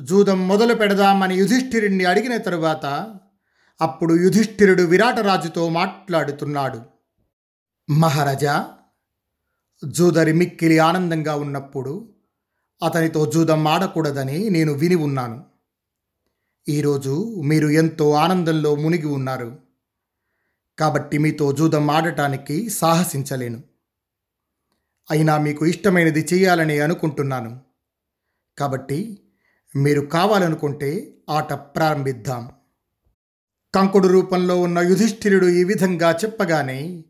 జూదం మొదలు పెడదామని యుధిష్ఠిరుణ్ణి అడిగిన తరువాత అప్పుడు యుధిష్ఠిరుడు విరాటరాజుతో మాట్లాడుతున్నాడు. మహారాజా జూదరి మిక్కిలి ఆనందంగా ఉన్నప్పుడు అతనితో జూదం ఆడకూడదని నేను విని ఉన్నాను. ఈరోజు మీరు ఎంతో ఆనందంలో మునిగి ఉన్నారు. కాబట్టి మీతో జూదం ఆడటానికి సాహసించలేను. అయినా మీకు ఇష్టమైనది చేయాలని అనుకుంటున్నాను. కాబట్టి మీరు కావాలనుకుంటే ఆట ప్రారంభిద్దాం. కంకుడు రూపంలో ఉన్న యుధిష్ఠిరుడు ఈ విధంగా చెప్పగానే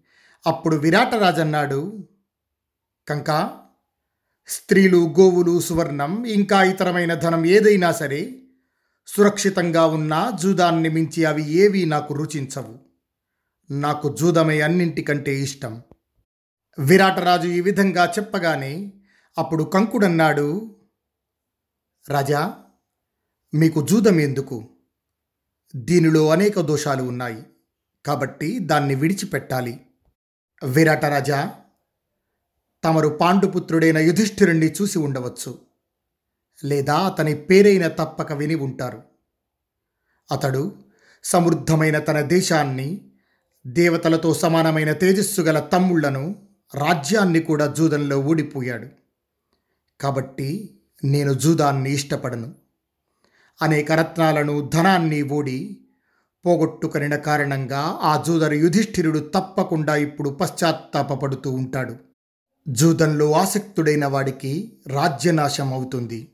అప్పుడు విరాటరాజన్నాడు కంక స్త్రీలు గోవులు సువర్ణం ఇంకా ఇతరమైన ధనం ఏదైనా సరే సురక్షితంగా ఉన్న జూదాన్ని మించి అవి ఏవీ నాకు రుచించవు. నాకు జూదమే అన్నింటికంటే ఇష్టం. విరాటరాజు ఈ విధంగా చెప్పగానే అప్పుడు కంకుడన్నాడు రాజా మీకు జూదం ఎందుకు? దీనిలో అనేక దోషాలు ఉన్నాయి కాబట్టి దాన్ని విడిచిపెట్టాలి. విరాట రాజా తమరు పాండుపుత్రుడైన యుధిష్ఠిరుణ్ణి చూసి ఉండవచ్చు లేదా అతని పేరైన తప్పక విని ఉంటారు. అతడు సమృద్ధమైన తన దేశాన్ని దేవతలతో సమానమైన తేజస్సు గల తమ్ముళ్ళను రాజ్యాన్ని కూడా జూదంలో ఓడిపోయాడు కాబట్టి నేను జూదాన్ని ఇష్టపడను. అనేక రత్నాలను ధనాన్ని ఓడి పోగొట్టుకొనిన కారణంగా ఆ జూదరు యుధిష్ఠిరుడు తప్పకుండా ఇప్పుడు పశ్చాత్తాపడుతూ ఉంటాడు. జూదంలో ఆసక్తుడైన వాడికి రాజ్యనాశం అవుతుంది.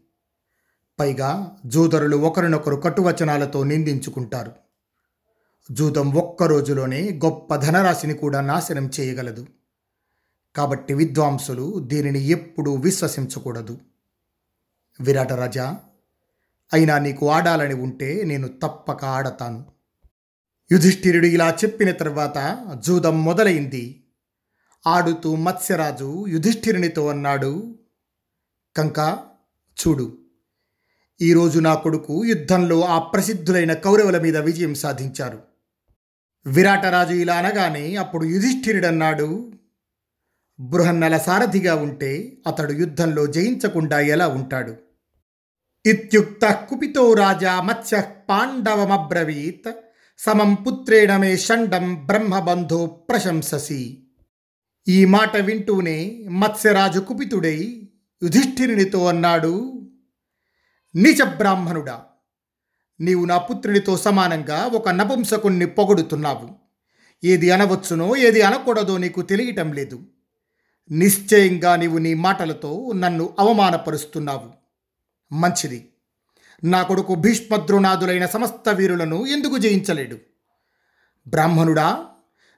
పైగా జూదరులు ఒకరినొకరు కటువచనాలతో నిందించుకుంటారు. జూదం ఒక్క రోజులోనే గొప్ప ధనరాశిని కూడా నాశనం చేయగలదు. కాబట్టి విద్వాంసులు దీనిని ఎప్పుడూ విశ్వసించకూడదు. విరాటరాజా అయినా నీకు ఆడాలని ఉంటే నేను తప్పక ఆడతాను. యుధిష్ఠిరుడు ఇలా చెప్పిన తర్వాత జూదం మొదలైంది. ఆడుతూ మత్స్యరాజు యుధిష్ఠిరునితో అన్నాడు కంక చూడు ఈరోజు నా కొడుకు యుద్ధంలో ఆ ప్రసిద్ధులైన కౌరవుల మీద విజయం సాధించారు. విరాటరాజు ఇలా అనగానే అప్పుడు యుధిష్ఠిరుడన్నాడు బృహన్నల సారథిగా ఉంటే అతడు యుద్ధంలో జయించకుండా ఎలా ఉంటాడు? ఇత్యుక్త కుపితో రాజా మత్స్య పాండవమబ్రవీత్ సమం పుత్రేణ మే షండం బ్రహ్మబంధో ప్రశంససి ఈ మాట వింటూనే మత్స్యరాజు కుపితుడై యుధిష్ఠిరునితో అన్నాడు నీచ బ్రాహ్మణుడా నీవు నా పుత్రునితో సమానంగా ఒక నపుంసకుణ్ణి పొగడుతున్నావు। ఏది అనవచ్చునో ఏది అనకూడదో నీకు తెలియటం లేదు। నిశ్చయంగా నీవు నీ మాటలతో నన్ను అవమానపరుస్తున్నావు। మంచిది. నా కొడుకు భీష్మద్రోణాదులైన సమస్త వీరులను ఎందుకు జయించలేడు? బ్రాహ్మణుడా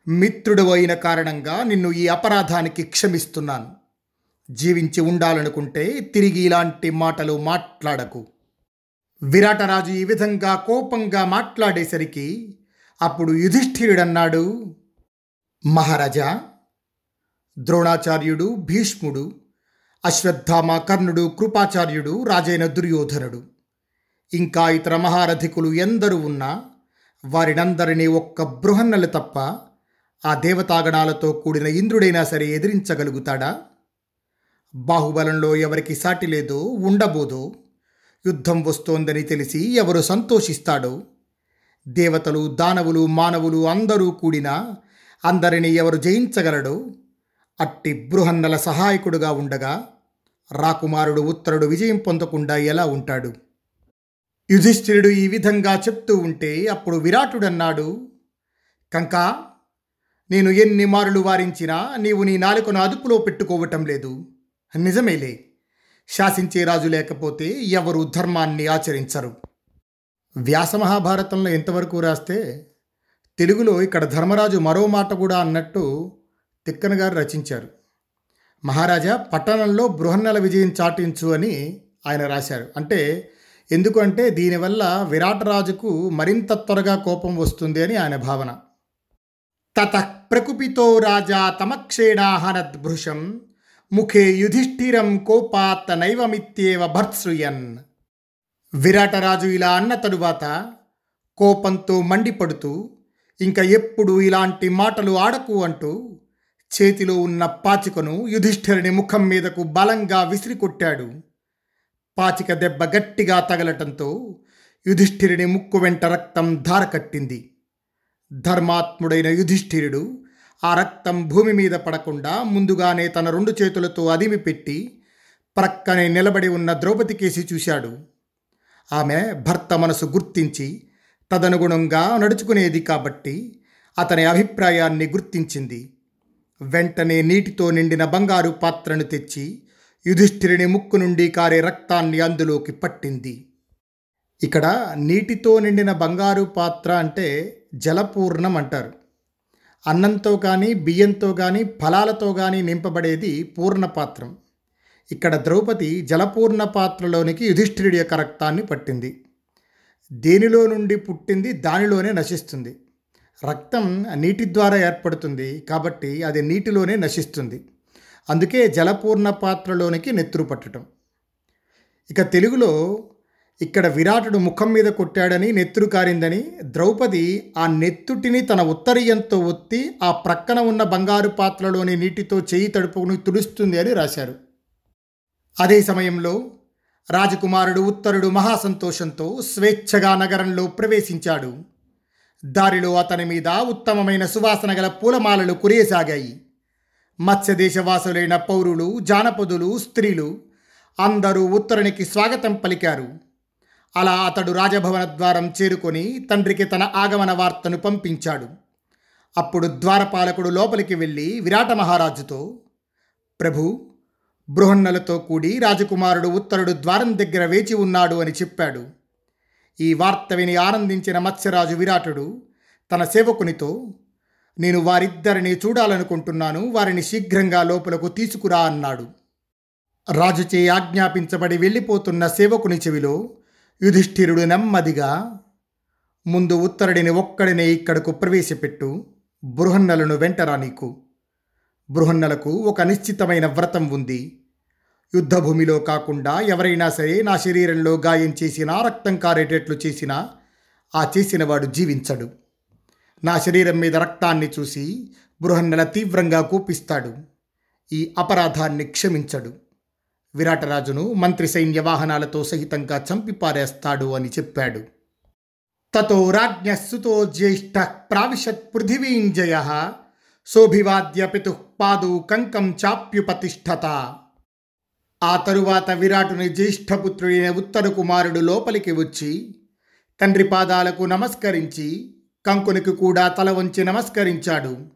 మిత్రుడు అయిన కారణంగా నిన్ను ఈ అపరాధానికి క్షమిస్తున్నాను. జీవించి ఉండాలనుకుంటే తిరిగి ఇలాంటి మాటలు మాట్లాడకు. విరాటరాజు ఈ విధంగా కోపంగా మాట్లాడేసరికి అప్పుడు యుధిష్ఠిరుడన్నాడు మహారాజా ద్రోణాచార్యుడు భీష్ముడు అశ్వత్థామ కర్ణుడు కృపాచార్యుడు రాజైన దుర్యోధనుడు. ఇంకా ఇతర మహారథికులు ఎందరూ ఉన్నా వారినందరినీ ఒక్క బృహన్నలు తప్ప ఆ దేవతాగణాలతో కూడిన ఇంద్రుడైనా సరే ఎదిరించగలుగుతాడా? బాహుబలంలో ఎవరికి సాటి లేదో ఉండబోదో యుద్ధం వస్తోందని తెలిసి ఎవరు సంతోషిస్తాడో? దేవతలు దానవులు మానవులు అందరూ కూడినా అందరినీ ఎవరు జయించగలడో? అట్టి బృహన్నల సహాయకుడుగా ఉండగా రాకుమారుడు ఉత్తరుడు విజయం పొందకుండా ఎలా ఉంటాడు? యుధిష్ఠిరుడు ఈ విధంగా చెప్తూ ఉంటే అప్పుడు విరాటుడన్నాడు కంకా నేను ఎన్ని మారులు వారించినా నీవు నీ నాలుకను అదుపులో పెట్టుకోవటం లేదు. నిజమేలే శాసించే రాజు లేకపోతే ఎవరు ధర్మాన్ని ఆచరించరు. వ్యాస మహాభారతంలో ఎంతవరకు రాస్తే తెలుగులో ఇక్కడ ధర్మరాజు మరో మాట కూడా అన్నట్టు తిక్కన గారు రచించారు. మహారాజా పట్టణంలో బృహన్నల విజయం చాటించు అని ఆయన రాశారు. అంటే ఎందుకంటే దీనివల్ల విరాటరాజుకు మరింత త్వరగా కోపం వస్తుంది అని ఆయన భావన. తత ప్రకుపితో రాజా తమక్షేణాహనద్భృశం ముఖే యుధిష్ఠిరం కోపాత్ నైవమిత్యేవ భర్త్సృయన్ విరాటరాజు ఇలా అన్న తరువాత కోపంతో మండిపడుతూ ఇంకా ఎప్పుడు ఇలాంటి మాటలు ఆడకు అంటూ చేతిలో ఉన్న పాచికను యుధిష్ఠిరుని ముఖం మీదకు బలంగా విసిరికొట్టాడు పాచిక దెబ్బ గట్టిగా తగలటంతో యుధిష్ఠిరుని ముక్కు వెంట రక్తం ధార కట్టింది. ధర్మాత్ముడైన యుధిష్ఠిరుడు ఆ రక్తం భూమి మీద పడకుండా ముందుగానే తన రెండు చేతులతో అదిమి పెట్టి ప్రక్కనే నిలబడి ఉన్న ద్రౌపది కేసి చూశాడు. ఆమె భర్త మనసు గుర్తించి తదనుగుణంగా నడుచుకునేది కాబట్టి అతని అభిప్రాయాన్ని గుర్తించింది. వెంటనే నీటితో నిండిన బంగారు పాత్రను తెచ్చి యుధిష్ఠిరుని ముక్కు నుండి కారే రక్తాన్ని అందులోకి పట్టింది. ఇక్కడ నీటితో నిండిన బంగారు పాత్ర అంటే జలపూర్ణం అంటారు. అన్నంతో కానీ బియ్యంతో కానీ ఫలాలతో కానీ నింపబడేది పూర్ణ పాత్రం. ఇక్కడ ద్రౌపది జలపూర్ణ పాత్రలోనికి యుధిష్ఠిరుడి యొక్క రక్తాన్ని పట్టింది. దేనిలో నుండి పుట్టింది? దానిలోనే నశిస్తుంది. రక్తం నీటి ద్వారా ఏర్పడుతుంది కాబట్టి అది నీటిలోనే నశిస్తుంది. అందుకే జలపూర్ణ పాత్రలోనికి నెత్తురు పట్టడం ఇక తెలుగులో ఇక్కడ విరాటుడు ముఖం మీద కొట్టాడని నెత్తురు కారిందని ద్రౌపది ఆ నెత్తుటిని తన ఉత్తరీయంతో ఒత్తి ఆ ప్రక్కన ఉన్న బంగారు పాత్రలోని నీటితో చేయి తడుపుకుని తుడుస్తుంది అని రాశారు. అదే సమయంలో రాజకుమారుడు ఉత్తరుడు మహాసంతోషంతో స్వేచ్ఛగా నగరంలో ప్రవేశించాడు. దారిలో అతని మీద ఉత్తమమైన సువాసన గల పూలమాలలు కురియసాగాయి. మత్స్యదేశవాసులైన పౌరులు జానపదులు స్త్రీలు అందరూ ఉత్తరునికి స్వాగతం పలికారు. అలా అతడు రాజభవన ద్వారం చేరుకొని తండ్రికి తన ఆగమన వార్తను పంపించాడు. అప్పుడు ద్వారపాలకుడు లోపలికి వెళ్ళి విరాట మహారాజుతో ప్రభు బృహన్నలతో కూడి రాజకుమారుడు ఉత్తరుడు ద్వారం దగ్గర వేచి ఉన్నాడు అని చెప్పాడు. ఈ వార్త విని ఆనందించిన మత్స్యరాజు విరాటుడు తన సేవకునితో నేను వారిద్దరిని చూడాలనుకుంటున్నాను వారిని శీఘ్రంగా లోపలకు తీసుకురా అన్నాడు. రాజుచే ఆజ్ఞాపించబడి వెళ్ళిపోతున్న సేవకుని చెవిలో యుధిష్ఠిరుడు నెమ్మదిగా ముందు ఉత్తరుడిని ఒక్కడినే ఇక్కడకు ప్రవేశపెట్టు బృహన్నలను వెంటరా నీకు. బృహన్నలకు ఒక నిశ్చితమైన వ్రతం ఉంది. యుద్ధభూమిలో కాకుండా ఎవరైనా సరే నా శరీరంలో గాయం చేసినా రక్తం కారేటట్లు చేసినా ఆ చేసినవాడు జీవించడు. నా శరీరం మీద రక్తాన్ని చూసి బృహన్నల తీవ్రంగా కూపిస్తాడు. ఈ అపరాధాన్ని క్షమించడు. విరాటరాజును మంత్రి సైన్య వాహనాలతో సహితంగా చంపిపారేస్తాడు అని చెప్పాడు. తతో రాజ్ఞస్సుతో జ్యేష్ఠ ప్రావిశత్ పృథివీంజయ శోభివాద్య పితు పాదు కంకం చాప్యుపతిష్ఠత ఆ తరువాత విరాటుని జ్యేష్ఠపుత్రుడైన ఉత్తర కుమారుడు లోపలికి వచ్చి తండ్రి పాదాలకు నమస్కరించి కంకునికి కూడా తల వంచి నమస్కరించాడు.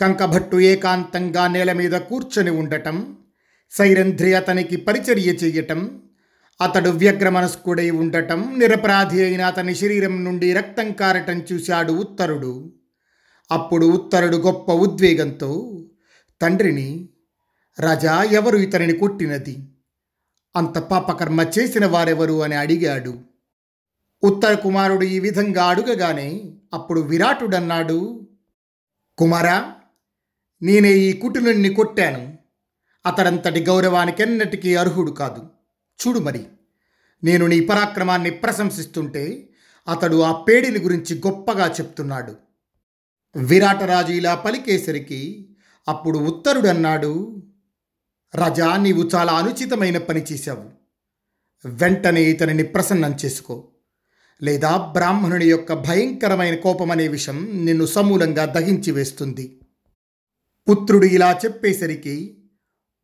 కంకభట్టు ఏకాంతంగా నేల మీద కూర్చొని ఉండటం సైరంధ్రి అతనికి పరిచర్య చెయ్యటం అతడు వ్యగ్రమనస్కుడై ఉండటం నిరపరాధి అయిన అతని శరీరం నుండి రక్తం కారటం చూశాడు ఉత్తరుడు. అప్పుడు ఉత్తరుడు గొప్ప ఉద్వేగంతో తండ్రిని రాజా ఎవరు ఇతనిని కొట్టినది? అంత పాపకర్మ చేసిన వారెవరు అని అడిగాడు. ఉత్తర కుమారుడు ఈ విధంగా అడుగగానే అప్పుడు విరాటుడన్నాడు. కుమారా నేనే ఈ కుటులుణ్ణి కొట్టాను. అతడంతటి గౌరవానికెన్నటికీ అర్హుడు కాదు. చూడు మరి నేను నీ పరాక్రమాన్ని ప్రశంసిస్తుంటే అతడు ఆ పేడిని గురించి గొప్పగా చెప్తున్నాడు. విరాటరాజు ఇలా పలికేసరికి అప్పుడు ఉత్తరుడన్నాడు. రాజా నీవు చాలా అనుచితమైన పని చేశావు. వెంటనే ఇతనిని ప్రసన్నం చేసుకో. లేదా బ్రాహ్మణుని యొక్క భయంకరమైన కోపం అనే విషయం నిన్ను సమూలంగా దహించి వేస్తుంది. పుత్రుడు ఇలా చెప్పేసరికి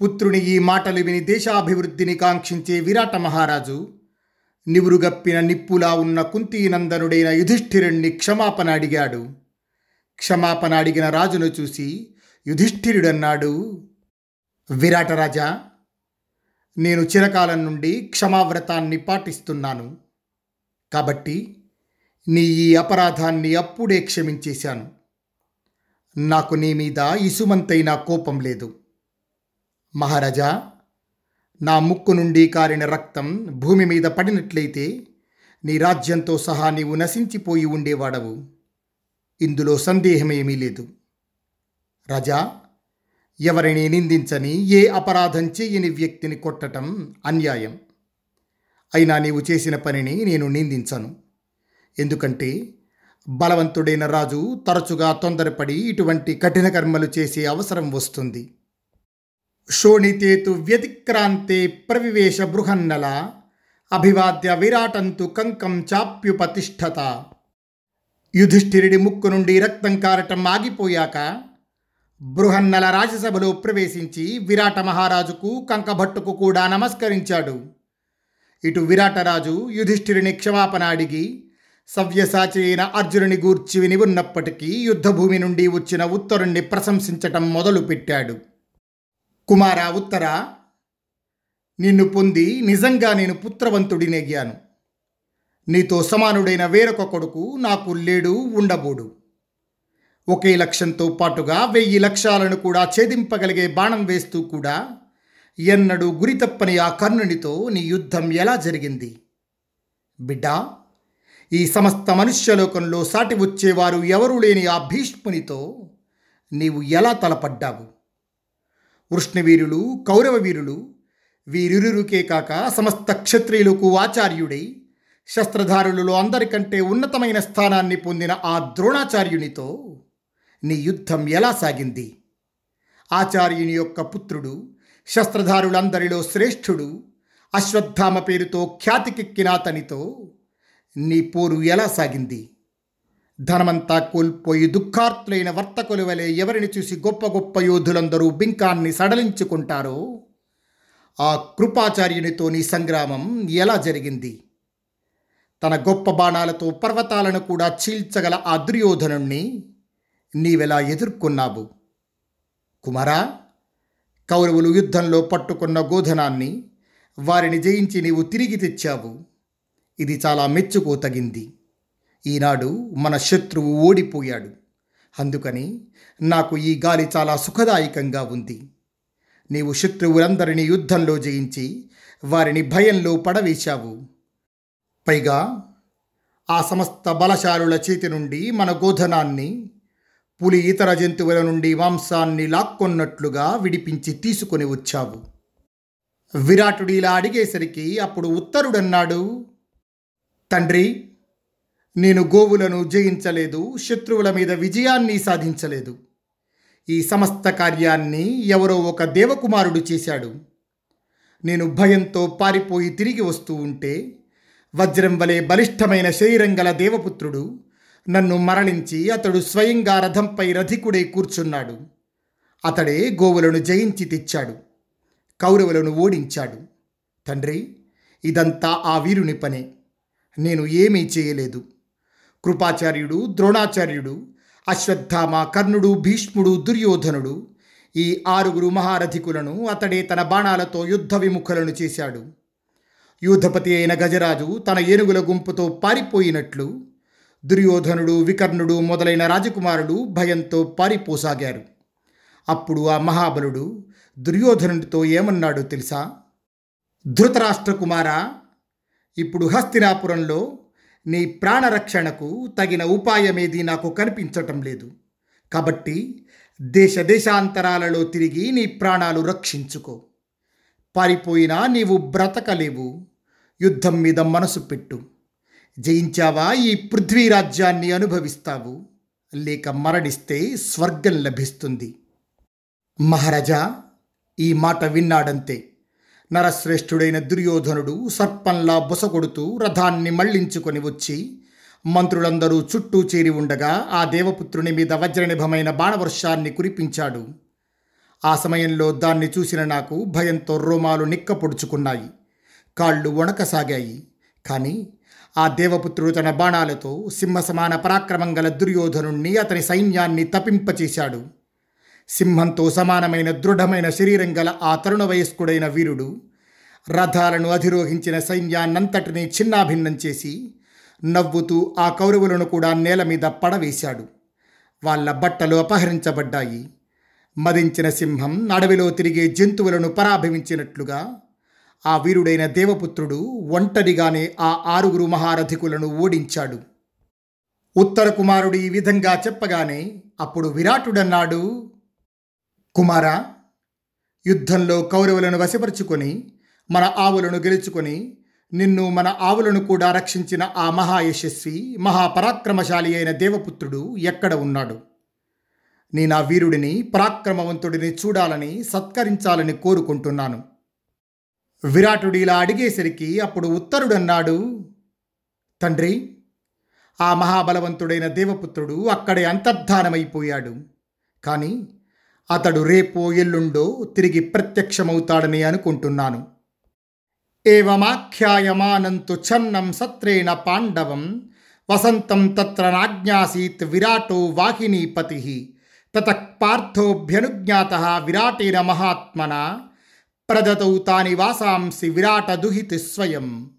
పుత్రుని ఈ మాటలు విని దేశాభివృద్ధిని కాంక్షించే విరాట మహారాజు నివురుగప్పిన నిప్పులా ఉన్న కుంతీనందనుడైన యుధిష్ఠిరుణ్ణి క్షమాపణ అడిగాడు. క్షమాపణ అడిగిన రాజును చూసి యుధిష్ఠిరుడన్నాడు విరాటరాజా నేను చిరకాలం నుండి క్షమావ్రతాన్ని పాటిస్తున్నాను. కాబట్టి నీ ఈ అపరాధాన్ని అప్పుడే క్షమించేశాను. నాకు నీ మీద ఇసుమంతైన కోపం లేదు. మహారాజా నా ముక్కు నుండి కారిన రక్తం భూమి మీద పడినట్లయితే నీ రాజ్యంతో సహా నీవు నశించిపోయి ఉండేవాడవు. ఇందులో సందేహమేమీ లేదు. రజా ఎవరిని నిందించని ఏ అపరాధం చేయని వ్యక్తిని కొట్టటం అన్యాయం. అయినా నీవు చేసిన పనిని నేను నిందించను. ఎందుకంటే బలవంతుడైన రాజు తరచుగా తొందరపడి ఇటువంటి కఠిన కర్మలు చేసే అవసరం వస్తుంది. శోణితేతు వ్యతిక్రాంతే ప్రవివేశ బృహన్నల అభివాద్య విరాటంతు కంకం చాప్యుపతిష్ఠత. యుధిష్ఠిరుడి ముక్కు నుండి రక్తం కారటం ఆగిపోయాక బృహన్నల రాజ్యసభలో ప్రవేశించి విరాట మహారాజుకు కంకభట్టుకు కూడా నమస్కరించాడు. ఇటు విరాటరాజు యుధిష్ఠిరుని క్షమాపణ అడిగి సవ్యసాచి అయిన అర్జునుని గూర్చి విని ఉన్నప్పటికీ యుద్ధభూమి నుండి వచ్చిన ఉత్తరుణ్ణి ప్రశంసించటం మొదలుపెట్టాడు. కుమార ఉత్తర నిన్ను పొంది నిజంగా నేను పుత్రవంతుడినెగ్గాను నీతో సమానుడైన వేరొక కొడుకు నాకు లేడు ఉండబోడు. ఒకే లక్ష్యంతో పాటుగా వెయ్యి లక్ష్యాలను కూడా ఛేదింపగలిగే బాణం వేస్తూ కూడా ఎన్నడూ గురి తప్పని ఆ కర్ణునితో నీ యుద్ధం ఎలా జరిగింది? బిడ్డా ఈ సమస్త మనుష్యలోకంలో సాటి వచ్చేవారు ఎవరూ లేని ఆ భీష్మునితో నీవు ఎలా తలపడ్డావు? వృష్ణవీరులు కౌరవ వీరులు కాక సమస్త క్షత్రియులకు ఆచార్యుడై శస్త్రధారులలో అందరికంటే ఉన్నతమైన స్థానాన్ని పొందిన ఆ ద్రోణాచార్యునితో నీ యుద్ధం ఎలా సాగింది? ఆచార్యుని యొక్క పుత్రుడు శస్త్రధారులందరిలో శ్రేష్ఠుడు అశ్వత్థామ పేరుతో ఖ్యాతికెక్కిన అతనితో నీ పోరు ఎలా సాగింది? ధనమంతా కోల్పోయి దుఃఖార్తులైన వర్తకులు వలె ఎవరిని చూసి గొప్ప గొప్ప యోధులందరూ బింకాన్ని సడలించుకుంటారో? ఆ కృపాచార్యునితో నీ సంగ్రామం ఎలా జరిగింది? తన గొప్ప బాణాలతో పర్వతాలను కూడా చీల్చగల ఆ దుర్యోధనుణ్ణి నీవెలా ఎదుర్కొన్నావు? కుమారా కౌరవులు యుద్ధంలో పట్టుకున్న గోధనాన్ని వారిని జయించి నీవు తిరిగి తెచ్చావు. ఇది చాలా మెచ్చుకోతగింది ఈనాడు మన శత్రువు ఓడిపోయాడు. అందుకని నాకు ఈ గాలి చాలా సుఖదాయకంగా ఉంది. నీవు శత్రువులందరినీ యుద్ధంలో జయించి వారిని భయంలో పడవేశావు. పైగా ఆ సమస్త బలశాలుల చేతి నుండి మన గోధనాన్ని పులి ఇతర జంతువుల నుండి మాంసాన్ని లాక్కొన్నట్లుగా విడిపించి తీసుకొని వచ్చావు. విరాటుడు ఇలా అడిగేసరికి అప్పుడు ఉత్తరుడన్నాడు తండ్రి నేను గోవులను జయించలేదు శత్రువుల మీద విజయాన్ని సాధించలేదు. ఈ సమస్త కార్యాన్ని ఎవరో ఒక దేవకుమారుడు చేశాడు. నేను భయంతో పారిపోయి తిరిగి వస్తూ ఉంటే వజ్రం వలె బలిష్టమైన శరీరం గల దేవపుత్రుడు నన్ను మరణించి అతడు స్వయంగా రథంపై రథికుడై కూర్చున్నాడు. అతడే గోవులను జయించి తెచ్చాడు. కౌరవులను ఓడించాడు. తండ్రి ఇదంతా ఆ వీరుని పనే. నేను ఏమీ చేయలేదు. కృపాచార్యుడు ద్రోణాచార్యుడు అశ్వత్థామ కర్ణుడు భీష్ముడు దుర్యోధనుడు ఈ ఆరుగురు మహారథికులను అతడే తన బాణాలతో యుద్ధ విముఖులను చేశాడు. యూధపతి అయిన గజరాజు తన ఏనుగుల గుంపుతో పారిపోయినట్లు దుర్యోధనుడు వికర్ణుడు మొదలైన రాజకుమారులు భయంతో పారిపోసాగారు. అప్పుడు ఆ మహాబలుడు దుర్యోధనుడితో ఏమన్నాడో తెలుసా? ధృతరాష్ట్ర కుమారా ఇప్పుడు హస్తినాపురంలో నీ ప్రాణరక్షణకు తగిన ఉపాయమేది నాకు కనిపించటం లేదు. కాబట్టి దేశ దేశాంతరాలలో తిరిగి నీ ప్రాణాలు రక్షించుకో. పారిపోయినా నీవు బ్రతకలేవు. యుద్ధం మీద మనసు పెట్టు. జయించావా ఈ పృథ్వీరాజ్యాన్ని అనుభవిస్తావు? లేక మరణిస్తే స్వర్గం లభిస్తుంది. మహారాజా ఈ మాట విన్నాడంతే. నరశ్రేష్ఠుడైన దుర్యోధనుడు సర్పంలా బుసగొడుతూ రథాన్ని మళ్ళించుకొని వచ్చి మంత్రులందరూ చుట్టూ చేరి ఉండగా ఆ దేవపుత్రుని మీద వజ్రనిభమైన బాణవర్షాన్ని కురిపించాడు. ఆ సమయంలో దాన్ని చూసిన నాకు భయంతో రోమాలు నిక్కపొడుచుకున్నాయి. కాళ్ళు వణకసాగాయి. కానీ ఆ దేవపుత్రుడు తన బాణాలతో సింహసమాన పరాక్రమం గల దుర్యోధనుణ్ణి అతని సైన్యాన్ని తపింపచేశాడు. సింహంతో సమానమైన దృఢమైన శరీరం గల ఆ తరుణ వయస్కుడైన వీరుడు రథాలను అధిరోహించిన సైన్యాన్నంతటినీ చిన్నాభిన్నం చేసి నవ్వుతూ ఆ కౌరవులను కూడా నేల మీద పడవేశాడు. వాళ్ళ బట్టలు అపహరించబడ్డాయి. మదించిన సింహం అడవిలో తిరిగే జంతువులను పరాభవించినట్లుగా ఆ వీరుడైన దేవపుత్రుడు ఒంటరిగానే ఆ ఆరుగురు మహారథికులను ఓడించాడు. ఉత్తర కుమారుడు ఈ విధంగా చెప్పగానే అప్పుడు విరాటుడన్నాడు కుమార యుద్ధంలో కౌరవులను వశపరుచుకొని మన ఆవులను గెలుచుకొని నిన్ను మన ఆవులను కూడా రక్షించిన ఆ మహాయశస్వి మహాపరాక్రమశాలి అయిన దేవపుత్రుడు ఎక్కడ ఉన్నాడు? నేను ఆ వీరుడిని పరాక్రమవంతుడిని చూడాలని సత్కరించాలని కోరుకుంటున్నాను. విరాటుడు ఇలా అడిగేసరికి అప్పుడు ఉత్తరుడన్నాడు తండ్రి ఆ మహాబలవంతుడైన దేవపుత్రుడు అక్కడే అంతర్ధానమైపోయాడు. కానీ అతడు రేపో ఎల్లుండో తిరిగి ప్రత్యక్షమవుతాడని అనుకుంటున్నాను. ఏవమాఖ్యాయమానంతు ఛన్నం సత్రేణ పాండవం వసంతం తత్ర నాజ్ఞాసీత్ విరాటో వాహినీపతి తత పార్థోభ్యనుజ్ఞాత విరాటేన మహాత్మన ప్రదతౌ తాని వాసాంసి విరాట దుహితి స్వయం.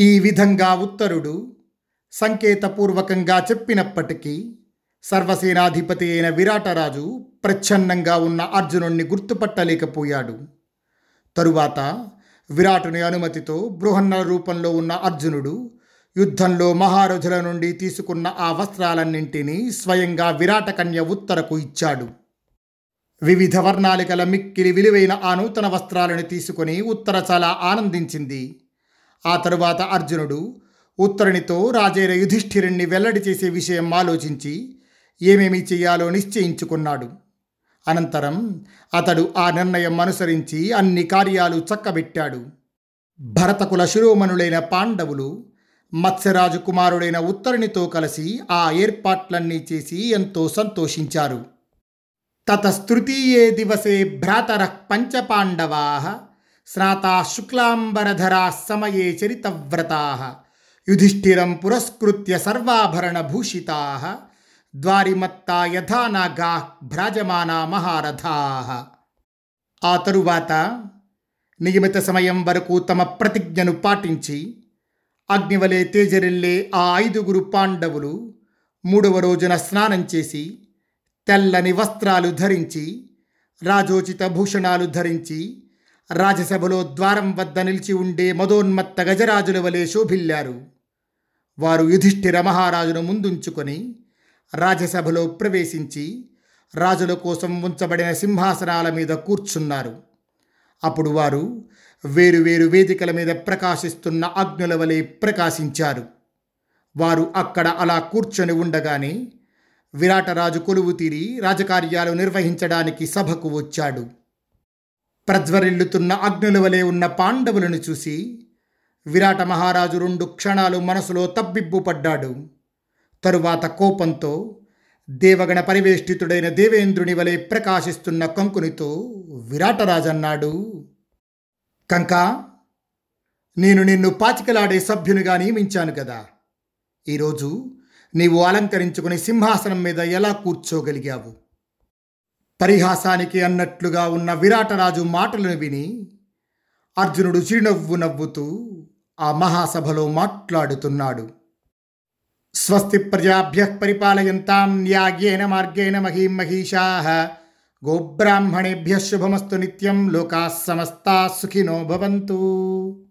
ఈ విధంగా ఉత్తరుడు సంకేతపూర్వకంగా చెప్పినప్పటికీ సర్వసేనాధిపతి అయిన విరాటరాజు ప్రచ్ఛన్నంగా ఉన్న అర్జునుణ్ణి గుర్తుపట్టలేకపోయాడు. తరువాత విరాటుని అనుమతితో బృహన్నల రూపంలో ఉన్న అర్జునుడు యుద్ధంలో మహారథుల నుండి తీసుకున్న ఆ వస్త్రాలన్నింటినీ స్వయంగా విరాటకన్య ఉత్తరకు ఇచ్చాడు. వివిధ వర్ణాలు గల మిక్కిలి విలువైన ఆ నూతన వస్త్రాలను తీసుకొని ఉత్తర చాలా ఆనందించింది. ఆ తరువాత అర్జునుడు ఉత్తరునితో రాజైన యుధిష్ఠిరుణ్ణి వెల్లడి చేసే విషయం ఆలోచించి ఏమేమి చేయాలో నిశ్చయించుకున్నాడు. అనంతరం అతడు ఆ నిర్ణయం అనుసరించి అన్ని కార్యాలు చక్కబెట్టాడు. భరతకుల శిరోమణులైన పాండవులు మత్స్యరాజు కుమారుడైన ఉత్తరునితో కలిసి ఆ ఏర్పాట్లన్నీ చేసి ఎంతో సంతోషించారు. తతస్తృతీయే దివసే భ్రాతర పంచపాండవా స్నాతా శుక్లాంబరధరా సమయే చరితవ్రతా యుధిష్ఠిరం పురస్కృత్య సర్వాభరణభూషితా ద్వారిమత్తా యథా నాగా భ్రాజమానా మహారథా. ఆ తరువాత నియమిత సమయం వరకు తమ ప్రతిజ్ఞను పాటించి అగ్నివలే తేజరిల్లే ఆ ఐదుగురు పాండవులు మూడవ రోజున స్నానం చేసి తెల్లని వస్త్రాలు ధరించి రాజోచిత భూషణాలు ధరించి రాజసభలో ద్వారం వద్ద నిలిచి ఉండే మదోన్మత్త గజరాజుల వలె శోభిల్లారు. వారు యుధిష్ఠిర మహారాజును ముందుంచుకొని రాజసభలో ప్రవేశించి రాజుల కోసం ఉంచబడిన సింహాసనాల మీద కూర్చున్నారు. అప్పుడు వారు వేరువేరు వేదికల మీద ప్రకాశిస్తున్న అగ్నుల వలె ప్రకాశించారు. వారు అక్కడ అలా కూర్చొని ఉండగానే విరాటరాజు కొలువు తీరి రాజకార్యాలు నిర్వహించడానికి సభకు వచ్చాడు. ప్రజ్వరిల్లుతున్న అగ్నుల వలె ఉన్న పాండవులను చూసి విరాట మహారాజు రెండు క్షణాలు మనసులో తబ్బిబ్బుపడ్డాడు తరువాత కోపంతో దేవగణ పరివేష్టితుడైన దేవేంద్రుని వలె ప్రకాశిస్తున్న కంకునితో విరాటరాజన్నాడు. కంక నేను నిన్ను పాచికలాడే సభ్యునిగా నియమించాను కదా. ఈరోజు నీవు అలంకరించుకుని సింహాసనం మీద ఎలా కూర్చోగలిగావు? పరిహాసానికి అన్నట్లుగా ఉన్న విరాటరాజు మాటలను విని అర్జునుడు చిరునవ్వు నవ్వుతూ ఆ మహాసభలో మాట్లాడుతున్నాడు. స్వస్తి ప్రజాభ్య పరిపాలయంతాం న్యాయేన మార్గేణ మహీం మహిషా గోబ్రాహ్మణేభ్య శుభమస్తు నిత్యం లోకా సమస్తా సుఖినో భవంతు.